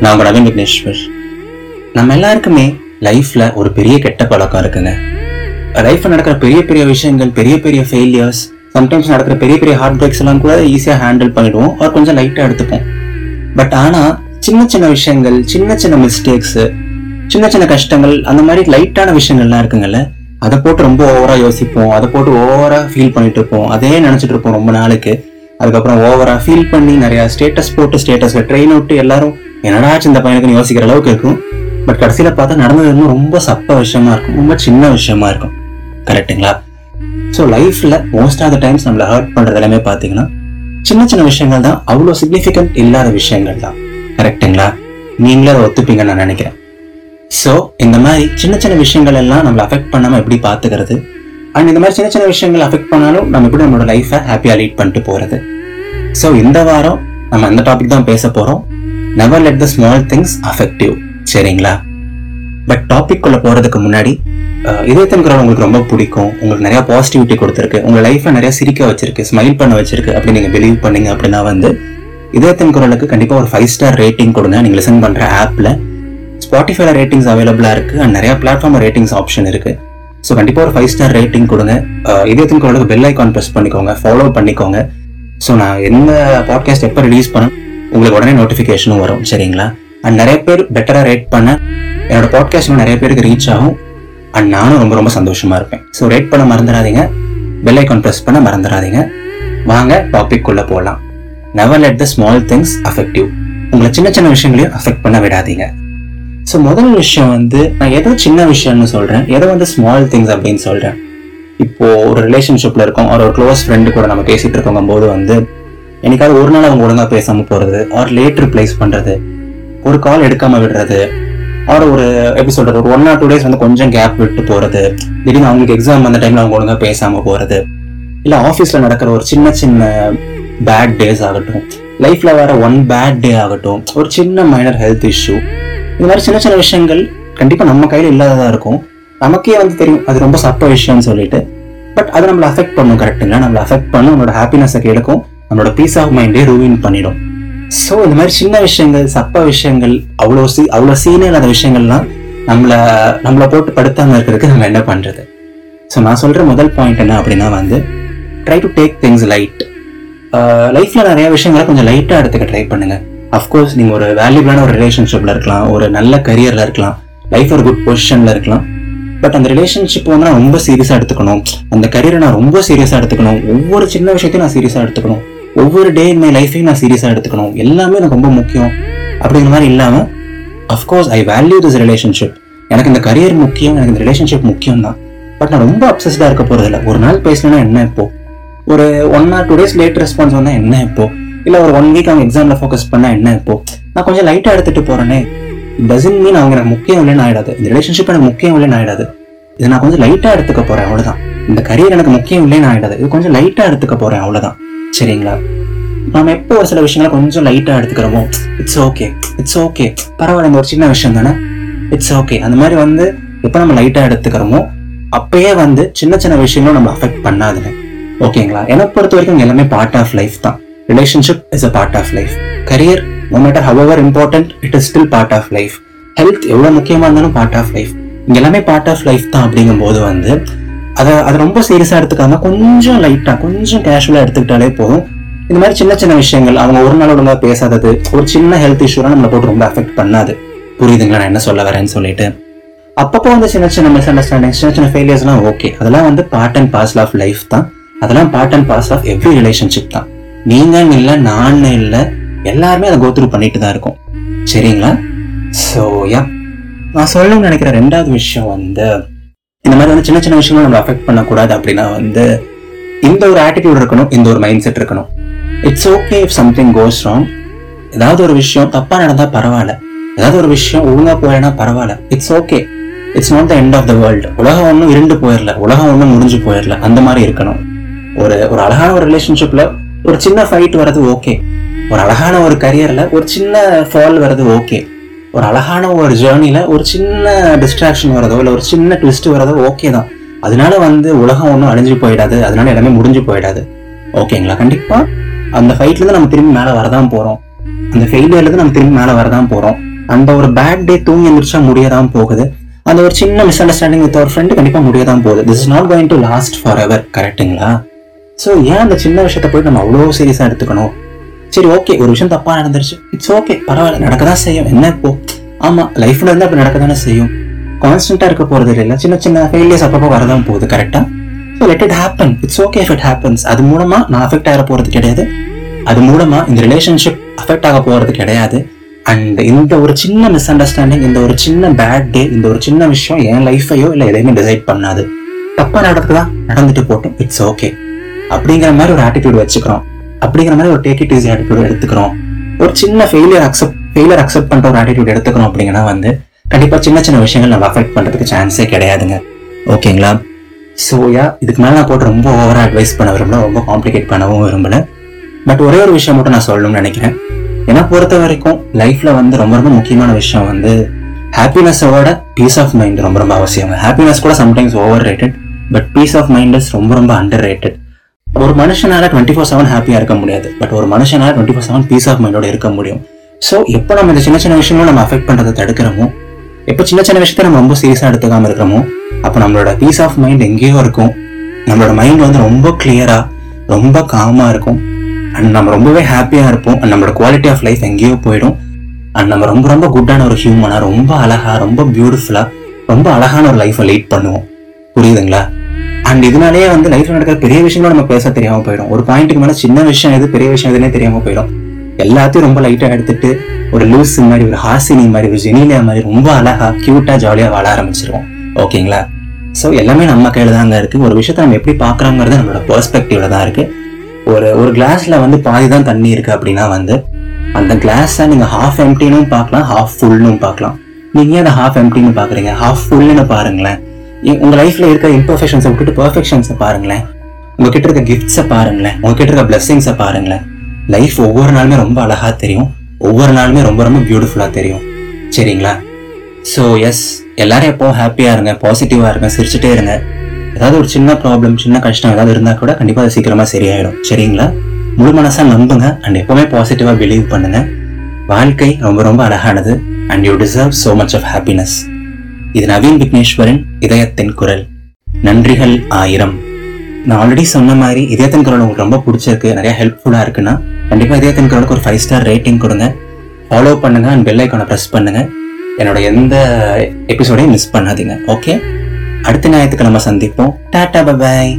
நான் உங்க நவீன் விக்னேஸ்வர். நம்ம எல்லாருக்குமே லைஃப்ல ஒரு பெரிய கெட்ட பழக்கம் இருக்குங்க. லைஃப்ல நடக்கிற பெரிய பெரிய விஷயங்கள் பெரிய பெரிய ஃபெயிலியர்ஸ் சம்டைம்ஸ் நடக்கிற பெரிய பெரிய ஹார்ட் பிரேக்ஸ் எல்லாம் கூட ஈஸியாக ஹேண்டில் பண்ணிடுவோம் ஒரு கொஞ்சம் லைட்டாக எடுத்துப்போம். பட் ஆனா சின்ன சின்ன விஷயங்கள் சின்ன சின்ன மிஸ்டேக்ஸ் சின்ன சின்ன கஷ்டங்கள் அந்த மாதிரி லைட்டான விஷயங்கள்லாம் இருக்குங்கல்ல அதை போட்டு ரொம்ப ஓவரா யோசிப்போம் அதை போட்டு ஓவரா ஃபீல் பண்ணிட்டு இருப்போம். அதே நினைச்சிட்டு இருப்போம் ரொம்ப நாளுக்கு. அதுக்கப்புறம் ஓவரா ஃபீல் பண்ணி நிறைய ஸ்டேட்டஸ் போட்டு ஸ்டேட்டஸில் ட்ரெயின் விட்டு எல்லாரும் என்னடாச்சு இந்த பையனுக்கு யோசிக்கிற அளவுக்கு இருக்கும். பட் கடைசியில பார்த்தா நடந்தது இன்னும் ரொம்ப சப்ப விஷயமா இருக்கும். ரொம்ப சின்ன விஷயமா இருக்கும். கரெக்டுங்களா ஸோ லைஃப்ல மோஸ்ட் ஆஃப் த டைம்ஸ் நம்மளை ஹர்ட் பண்றது எல்லாமே பார்த்தீங்கன்னா சின்ன சின்ன விஷயங்கள் தான். அவ்வளோ சிக்னிஃபிகண்ட் இல்லாத விஷயங்கள் தான். கரெக்டுங்களா நீங்களே அதை ஒத்துப்பீங்கன்னு நான் நினைக்கிறேன். ஸோ இந்த மாதிரி சின்ன சின்ன விஷயங்கள் எல்லாம் நம்மளை அஃபெக்ட் பண்ணாம எப்படி பார்த்துக்கிறது? அண்ட் இந்த மாதிரி சின்ன சின்ன விஷயங்கள் அஃபெக்ட் பண்ணாலும் நம்ம எப்படி நம்மளோட லைஃப்பை ஹாப்பியாக லீட் பண்ணிட்டு போறது? ஸோ இந்த வாரம் நம்ம அந்த டாபிக் தான் பேச போறோம். Never let the small things affect you சரிங்களா? பட் டாபிக் குள்ள போறதுக்கு முன்னாடி அஹ், இதயத்தின் குரல் உங்களுக்கு ரொம்ப பிடிக்கும். உங்களுக்கு நிறைய பாசிட்டிவிட்டி கொடுத்துருக்கு. உங்க லைஃப்பை நிறைய சிரிக்க வச்சிருக்கு ஸ்மைல் பண்ண வச்சிருக்கு அப்படி நீங்க பிலீவ் பண்ணீங்க அப்படின்னா வந்து இதயத்தின் குரலுக்கு கண்டிப்பா ஒரு ஃபைவ் ஸ்டார் ரேட்டிங் கொடுங்க. நீங்க லிசன் பண்ற ஆப்ல ஸ்பாட்டிஃபைல ரேட்டிங்ஸ் அவைலபிளா இருக்கு. அண்ட் நிறைய பிளாட்ஃபார்ம் ரேட்டிங்ஸ் ஆப்ஷன் இருக்கு. ஸோ கண்டிப்பாக ஒரு ஃபைவ் ஸ்டார் ரேட்டிங் கொடுங்க. இதயத்தின் குரலுக்கு பெல் ஐக்கான் ப்ரெஸ் பண்ணிக்கோங்க. ஃபாலோ பண்ணிக்கோங்க. ஸோ நான் எந்த பாட்காஸ்ட் எப்போ ரிலீஸ் பண்ண உங்களுக்கு உடனே நோட்டிஃபிகேஷனும் வரும் சரிங்களா? அண்ட் நிறைய பேர் பெட்டராக ரேட் பண்ண என்னோட பாட்காஸ்ட் நிறைய பேருக்கு ரீச் ஆகும். அண்ட் நானும் ரொம்ப ரொம்ப சந்தோஷமா இருப்பேன். ஸோ ரேட் பண்ண மறந்துடாதீங்க. பெல் ஐக்கான் ப்ரெஸ் பண்ண மறந்துடாதீங்க. வாங்க டாபிக் குள்ள போகலாம் never let the small things affective உங்களை சின்ன சின்ன விஷயங்களையும் அஃபெக்ட் பண்ண விடாதீங்க. ஸோ முதல் விஷயம் வந்து நான் எதை சின்ன விஷயம்னு சொல்றேன். எதை வந்து ஸ்மால் திங்ஸ் அப்படின்னு சொல்றேன். இப்போ ஒரு ரிலேஷன்ஷிப்ல இருக்கோம் ஒரு க்ளோஸ் ஃப்ரெண்டு கூட நம்ம பேசிட்டு இருக்கோங்கும் போது வந்து என்னைக்காவது ஒரு நாள் அவங்க ஒழுங்காக பேசாமல் போகிறது ஆர் லேட் ரிப்ளைஸ் பண்ணுறது ஒரு கால் எடுக்காமல் விடுறது ஆர் ஒரு எப்படி சொல்கிறது ஒரு ஒன் ஆர் டூ டேஸ் வந்து கொஞ்சம் கேப் விட்டு போகிறது திடீர்னு அவங்களுக்கு எக்ஸாம் வந்த டைமில் அவங்க ஒழுங்காக பேசாமல் போகிறது இல்லை ஆஃபீஸில் நடக்கிற ஒரு சின்ன சின்ன பேட் டேஸ் ஆகட்டும் லைஃப்பில் வர ஒன் பேட் டே ஆகட்டும் ஒரு சின்ன மைனர் ஹெல்த் இஷ்யூ இந்த மாதிரி சின்ன சின்ன விஷயங்கள் கண்டிப்பாக நம்ம கையில் இல்லாததாக இருக்கும். நமக்கே வந்து தெரியும் அது ரொம்ப சப்ப விஷயம்னு சொல்லிட்டு பட் அது நம்மளை அஃபெக்ட் பண்ணும் கரெக்டுங்களா நம்மளை அஃபெக்ட் பண்ணும் நம்மளோட ஹாப்பினஸை கெடுக்கும். நம்மளோட பீஸ் ஆஃப் மைண்டே ரூவின் பண்ணிடும். ஸோ இந்த மாதிரி சின்ன விஷயங்கள் சப்ப விஷயங்கள் அவ்வளோ சீ அவ்வளோ சீனே இல்லாத விஷயங்கள்லாம் நம்மளை நம்மளை போட்டு படுத்தாமல் இருக்கிறதுக்கு நம்ம என்ன பண்ணுறது ஸோ நான் சொல்கிற முதல் பாயிண்ட் என்ன அப்படின்னா வந்து try to take things light லைஃப்பில் நிறையா விஷயங்களை கொஞ்சம் லைட்டாக எடுத்துக்க ட்ரை பண்ணுங்க. அஃப்கோர்ஸ் நீங்கள் ஒரு வேல்யூபிளான ஒரு ரிலேஷன்ஷிப்பில் இருக்கலாம் ஒரு நல்ல கரியரில் இருக்கலாம் லைஃப் ஒரு குட் பொசிஷனில் இருக்கலாம். பட் அந்த ரிலேஷன்ஷிப் வந்து நான் ரொம்ப சீரியஸாக எடுத்துக்கணும். அந்த கரியரை நான் ரொம்ப சீரியஸாக எடுத்துக்கணும். ஒவ்வொரு சின்ன விஷயத்தையும் நான் சீரியஸாக எடுத்துக்கணும். ஒவ்வொரு டே இன் மை லைஃபையும் நான் சீரியஸா எடுத்துக்கணும். எல்லாமே எனக்கு ரொம்ப முக்கியம் அப்படிங்கிற மாதிரி இல்லாம of course I value this relationship எனக்கு இந்த கரியர் முக்கியம் எனக்கு இந்த ரிலேஷன்ஷிப் முக்கியம் தான் பட் நான் ரொம்ப அப்சஸ்டாக இருக்க போறது ஒரு நாள் பேசலன்னா என்ன இப்போ? ஒரு one or two days late response வந்தால் என்ன இப்போ? இல்ல ஒரு ஒன் வீக் அவங்க எக்ஸாம்ல ஃபோக்கஸ் பண்ணா என்ன இப்போ? நான் கொஞ்சம் லைட்டா எடுத்துட்டு போறேனே. டசன் மீன் அவங்க எனக்கு முக்கியம் இல்லைன்னு ஆயிடாது. இந்த ரிலேஷன்ஷிப் எனக்கு முக்கியம் இல்லைன்னு ஆயிடாது. இது நான் கொஞ்சம் லைட்டா எடுத்துக்க போறேன் அவ்வளவுதான். இந்த கரியர் எனக்கு முக்கியம் இல்லைன்னு ஆயிடாது. இது கொஞ்சம் லைட்டா எடுத்துக்க போறேன் அவ்வளோதான் சரிங்களா? நம்ம எப்போ ஒரு சில விஷயங்களை கொஞ்சம் லைட்டா எடுத்துக்கிறோமோ இட்ஸ் ஓகே இட்ஸ் ஓகே பரவாயில்ல இந்த ஒரு சின்ன விஷயம் தானே? இட்ஸ் ஓகே அந்த மாதிரி வந்து எப்போ நம்ம லைட்டா எடுத்துக்கிறோமோ அப்பயே வந்து சின்ன சின்ன விஷயங்களும் நம்ம அஃபெக்ட் பண்ணாதுங்க. ஓகேங்களா என்னை பொறுத்த வரைக்கும் எல்லாமே பார்ட் ஆஃப் லைஃப் தான். Relationship is a part of life career no matter how important it is still part of life health எவ்வளவு முக்கியமா இருந்தாலும் பார்ட் ஆஃப் லைஃப் எல்லாமே பார்ட் ஆஃப் லைஃப் தான் அப்படிங்கும்போது வந்து அதை அதை ரொம்ப சீரியஸாக எடுத்துக்காம கொஞ்சம் லைட்டாக கொஞ்சம் கேஷுவலாக எடுத்துக்கிட்டாலே போதும். இந்த மாதிரி சின்ன சின்ன விஷயங்கள் அவங்க ஒரு நாள் ஒழுங்காக பேசாதது ஒரு சின்ன ஹெல்த் இஷ்யூலாம் நம்மளை போட்டு ரொம்ப அஃபெக்ட் பண்ணாது. புரியுதுங்களா? நான் என்ன சொல்ல வரேன்னு சொல்லிட்டு. அப்பப்போ வந்து சின்ன சின்ன மிஸ் அண்டர்ஸ்டாண்டிங் சின்ன சின்ன ஃபெயிலியர்ஸ்லாம் ஓகே அதெல்லாம் வந்து part and parcel of life தான். அதெல்லாம் part and parcel of every relationship தான். நீங்கள் இல்லை நான் இல்லை எல்லாருமே அதை கோத்ரூ பண்ணிட்டு தான் இருக்கும். சரிங்களா? ஸோ யா நான் சொல்லணும்னு நினைக்கிற ரெண்டாவது விஷயம் வந்து இந்த மாதிரி வந்து சின்ன சின்ன விஷயங்கள் நம்ம அஃபெக்ட் பண்ணக்கூடாது அப்படின்னா வந்து இந்த ஒரு ஆட்டிடியூட் இருக்கணும் இந்த ஒரு மைண்ட் செட் இருக்கணும். It's okay if something goes wrong ஏதாவது ஒரு விஷயம் தப்பாக நடந்தால் பரவாயில்ல. ஏதாவது ஒரு விஷயம் ஒழுங்காக போயிடனா பரவாயில்ல. It's okay it's not the end of the world உலகம் ஒன்றும் இருண்டு போயிடல உலகம் ஒன்றும் முடிஞ்சு போயிடல அந்த மாதிரி இருக்கணும். ஒரு ஒரு அழகான ஒரு ரிலேஷன்ஷிப்பில் ஒரு சின்ன ஃபைட் வர்றது ஓகே ஒரு அழகான ஒரு கரியரில் ஒரு சின்ன ஃபால் வர்றது ஓகே ஒரு அழகான ஒரு ஜேர்னியில் ஒரு சின்ன டிஸ்ட்ராக்ஷன் வரதோ இல்லை ஒரு சின்ன ட்விஸ்ட் வரதோ ஓகே தான். அதனால வந்து உலகம் ஒன்றும் அழிஞ்சு போயிடாது. அதனால எல்லாமே முடிஞ்சு போயிடாது. ஓகேங்களா கண்டிப்பாக அந்த ஃபைட்லேருந்து நம்ம திரும்பி மேலே வரதான் போகிறோம் அந்த ஃபெயிலியர்லேருந்து நம்ம திரும்பி மேலே வரதான் போகிறோம் அந்த ஒரு பேட் டே தூங்கி எந்திரிச்சா முடியதான் போகுது. அந்த ஒரு சின்ன மிஸ் அண்டர்ஸ்டாண்டிங் வித் ஒரு ஃப்ரெண்டு கண்டிப்பாக முடியதான் போகுது. This is not going to last forever கரெக்ட்டுங்களா ஸோ ஏன் அந்த சின்ன விஷயத்தை போய் நம்ம அவ்வளோ சீரியஸாக எடுத்துக்கணும்? சரி ஓகே ஒரு விஷயம் தப்பா நடந்துருச்சு. இட்ஸ் ஓகே பரவாயில்ல நடக்கதான் செய்யும். என்ன இப்போ? ஆமா லைஃப்ல இருந்து அப்படி நடக்க தானே செய்யும் கான்ஸ்டன்டா இருக்க போறது இல்லை சின்ன சின்ன ஃபெயிலியர்ஸ் அப்பப்போ வரதான் போகுது கரெக்டா so let it happen it's okay if it happens அது மூலமா நான் அஃபெக்ட் ஆக போறது கிடையாது. அது மூலமா இந்த ரிலேஷன்ஷிப் அஃபெக்ட் ஆக போறது கிடையாது. அண்ட் இந்த ஒரு சின்ன மிஸ் அண்டர்ஸ்டாண்டிங் இந்த ஒரு சின்ன பேட் டே இந்த ஒரு சின்ன விஷயம் என் லைஃபையோ இல்லை எதையுமே டிசைட் பண்ணாது. தப்பா நடக்குதா? நடந்துட்டு போட்டும். இட்ஸ் ஓகே அப்படிங்கிற மாதிரி ஒரு ஆட்டிடியூட் வச்சுக்கிறோம். அப்படிங்கிற மாதிரி ஒரு டேக் இட் ஈஸி ஆட்டிடியூட் எடுத்துக்கிறோம். ஒரு சின்ன ஃபெயிலியர் அக்செப்ட் ஃபெயிலியர் அக்செப்ட் பண்ணுற ஒரு ஆட்டிடியூட் எடுத்துக்கிறோம் அப்படிங்கன்னா வந்து கண்டிப்பாக சின்ன சின்ன விஷயங்கள் நம்ம அஃபெக்ட் பண்ணுறதுக்கு சான்ஸே கிடையாதுங்க. ஓகேங்களா ஸோ யா இதுக்கு மேலே நான் போட்டு ரொம்ப ஓவராக அட்வைஸ் பண்ண விரும்பல ரொம்ப காம்ப்ளிகேட் பண்ணவும் விரும்பல. பட் ஒரே ஒரு விஷயம் மட்டும் நான் சொல்லணும்னு நினைக்கிறேன். என்னை பொறுத்த வரைக்கும் லைஃப்பில் வந்து ரொம்ப ரொம்ப முக்கியமான விஷயம் வந்து ஹாப்பினஸோட பீஸ் ஆஃப் மைண்ட் ரொம்ப ரொம்ப அவசியம். ஹாப்பினஸ் கூட sometimes overrated but peace of mind is ரொம்ப ரொம்ப அண்டர் ரேட்டட் ஒரு மனுஷனால டுவெண்ட்டி ஃபோர் செவன் ஹாப்பியா இருக்க முடியாது. பட் ஒரு மனுஷனால twenty four seven peace of மைண்டோட இருக்க முடியும். ஸோ எப்போ நம்ம இந்த சின்ன சின்ன விஷயங்களும் நம்ம அஃபெக்ட் பண்றதை தடுக்கிறோமோ எப்போ சின்ன சின்ன விஷயத்த நம்ம ரொம்ப சீரியஸா எடுத்துக்காம இருக்கிறோமோ அப்போ நம்மளோட பீஸ் ஆஃப் மைண்ட் எங்கேயோ இருக்கும். நம்மளோட மைண்ட் வந்து ரொம்ப கிளியரா ரொம்ப காமா இருக்கும். அண்ட் நம்ம ரொம்பவே ஹாப்பியா இருப்போம். அண்ட் நம்மளோட குவாலிட்டி ஆஃப் லைஃப் எங்கேயோ போயிடும். அண்ட் நம்ம ரொம்ப ரொம்ப குட்டான ஒரு ஹியூமனா ரொம்ப அழகா ரொம்ப பியூட்டிஃபுல்லா ரொம்ப அழகான ஒரு லைஃப்பை லீட் பண்ணுவோம். புரியுதுங்களா? அண்ட் இதனாலேயே வந்து லைஃப்ல நடக்கிற பெரிய விஷயங்களும் நம்ம பேச தெரியாம போயிடும். ஒரு பாயிண்ட்டுக்கு மேலே சின்ன விஷயம் எது பெரிய விஷயம் எதுனே தெரியாம போயிடும். எல்லாத்தையும் ரொம்ப லைட்டா எடுத்துட்டு ஒரு லூஸ் மாதிரி ஒரு ஹாசினி மாதிரி ஒரு ஜெனிலியா மாதிரி ரொம்ப அழகா கியூட்டா ஜாலியா வாழ ஆரம்பிச்சிருவோம். ஓகேங்களா? ஸோ எல்லாமே நம்ம கையில தாங்க இருக்கு. ஒரு விஷயத்த நம்ம எப்படி பாக்குறோங்கிறது நம்மளோட பெர்ஸ்பெக்டிவ்ல தான் இருக்கு. ஒரு ஒரு கிளாஸ்ல வந்து பாதி தான் தண்ணி இருக்கு அப்படின்னா வந்து அந்த கிளாஸை நீங்க ஹாஃப் எம்டினும் பார்க்கலாம் ஹாஃப் ஃபுல்லும் பார்க்கலாம். நீங்க அதை ஹாஃப் எம்டின்னு பாக்குறீங்க ஹாஃப் ஃபுல்லுன்னு பாருங்களேன். உங்கள் லைஃப்பில் இருக்கிற இம்பர்ஃபெக்ஷன்ஸை விட்டுட்டு பர்ஃபெக்ஷன்ஸை பாருங்களேன். உங்ககிட்ட இருக்க கிஃப்ட்ஸை பாருங்களேன். உங்ககிட்ட இருக்க பிளெஸ்ஸிங்ஸை பாருங்களேன். லைஃப் ஒவ்வொரு நாளுமே ரொம்ப அழகாக தெரியும். ஒவ்வொரு நாளுமே ரொம்ப ரொம்ப பியூட்டிஃபுல்லாக தெரியும். சரிங்களா? ஸோ எஸ் எல்லாரும் எப்போ ஹாப்பியாக இருங்க பாசிட்டிவாக இருங்க சிரிச்சுட்டே இருங்க. ஏதாவது ஒரு சின்ன ப்ராப்ளம் சின்ன கஷ்டம் ஏதாவது இருந்தால் கூட கண்டிப்பாக அது சீக்கிரமாக சரியாயிடும். சரிங்களா? முழு மனசாக நம்புங்க அண்ட் எப்போவுமே பாசிட்டிவாக பிலீவ் பண்ணுங்க. வாழ்க்கை ரொம்ப ரொம்ப அழகானது and you deserve so much of happiness இது நவீன் விக்னேஸ்வரன் இதயத்தின் குரல். நன்றிகள் ஆயிரம். நான் ஆல்ரெடி சொன்ன மாதிரி இதயத்தின் குரல் உங்களுக்கு ரொம்ப பிடிச்சிருக்கு நிறைய ஹெல்ப்ஃபுல்லா இருக்குன்னா கண்டிப்பா இதயத்தின் குரலுக்கு ஒரு ஃபைவ் ஸ்டார் ரேட்டிங் கொடுங்க. ஃபாலோ பண்ணுங்க அண்ட் பெல் ஐக்கானை ப்ரெஸ் பண்ணுங்க. என்னோட எந்த எபிசோடையும் மிஸ் பண்ணாதீங்க ஓகே அடுத்த ஞாயிற்றுக்கிழமை சந்திப்போம். டாடா பபாய்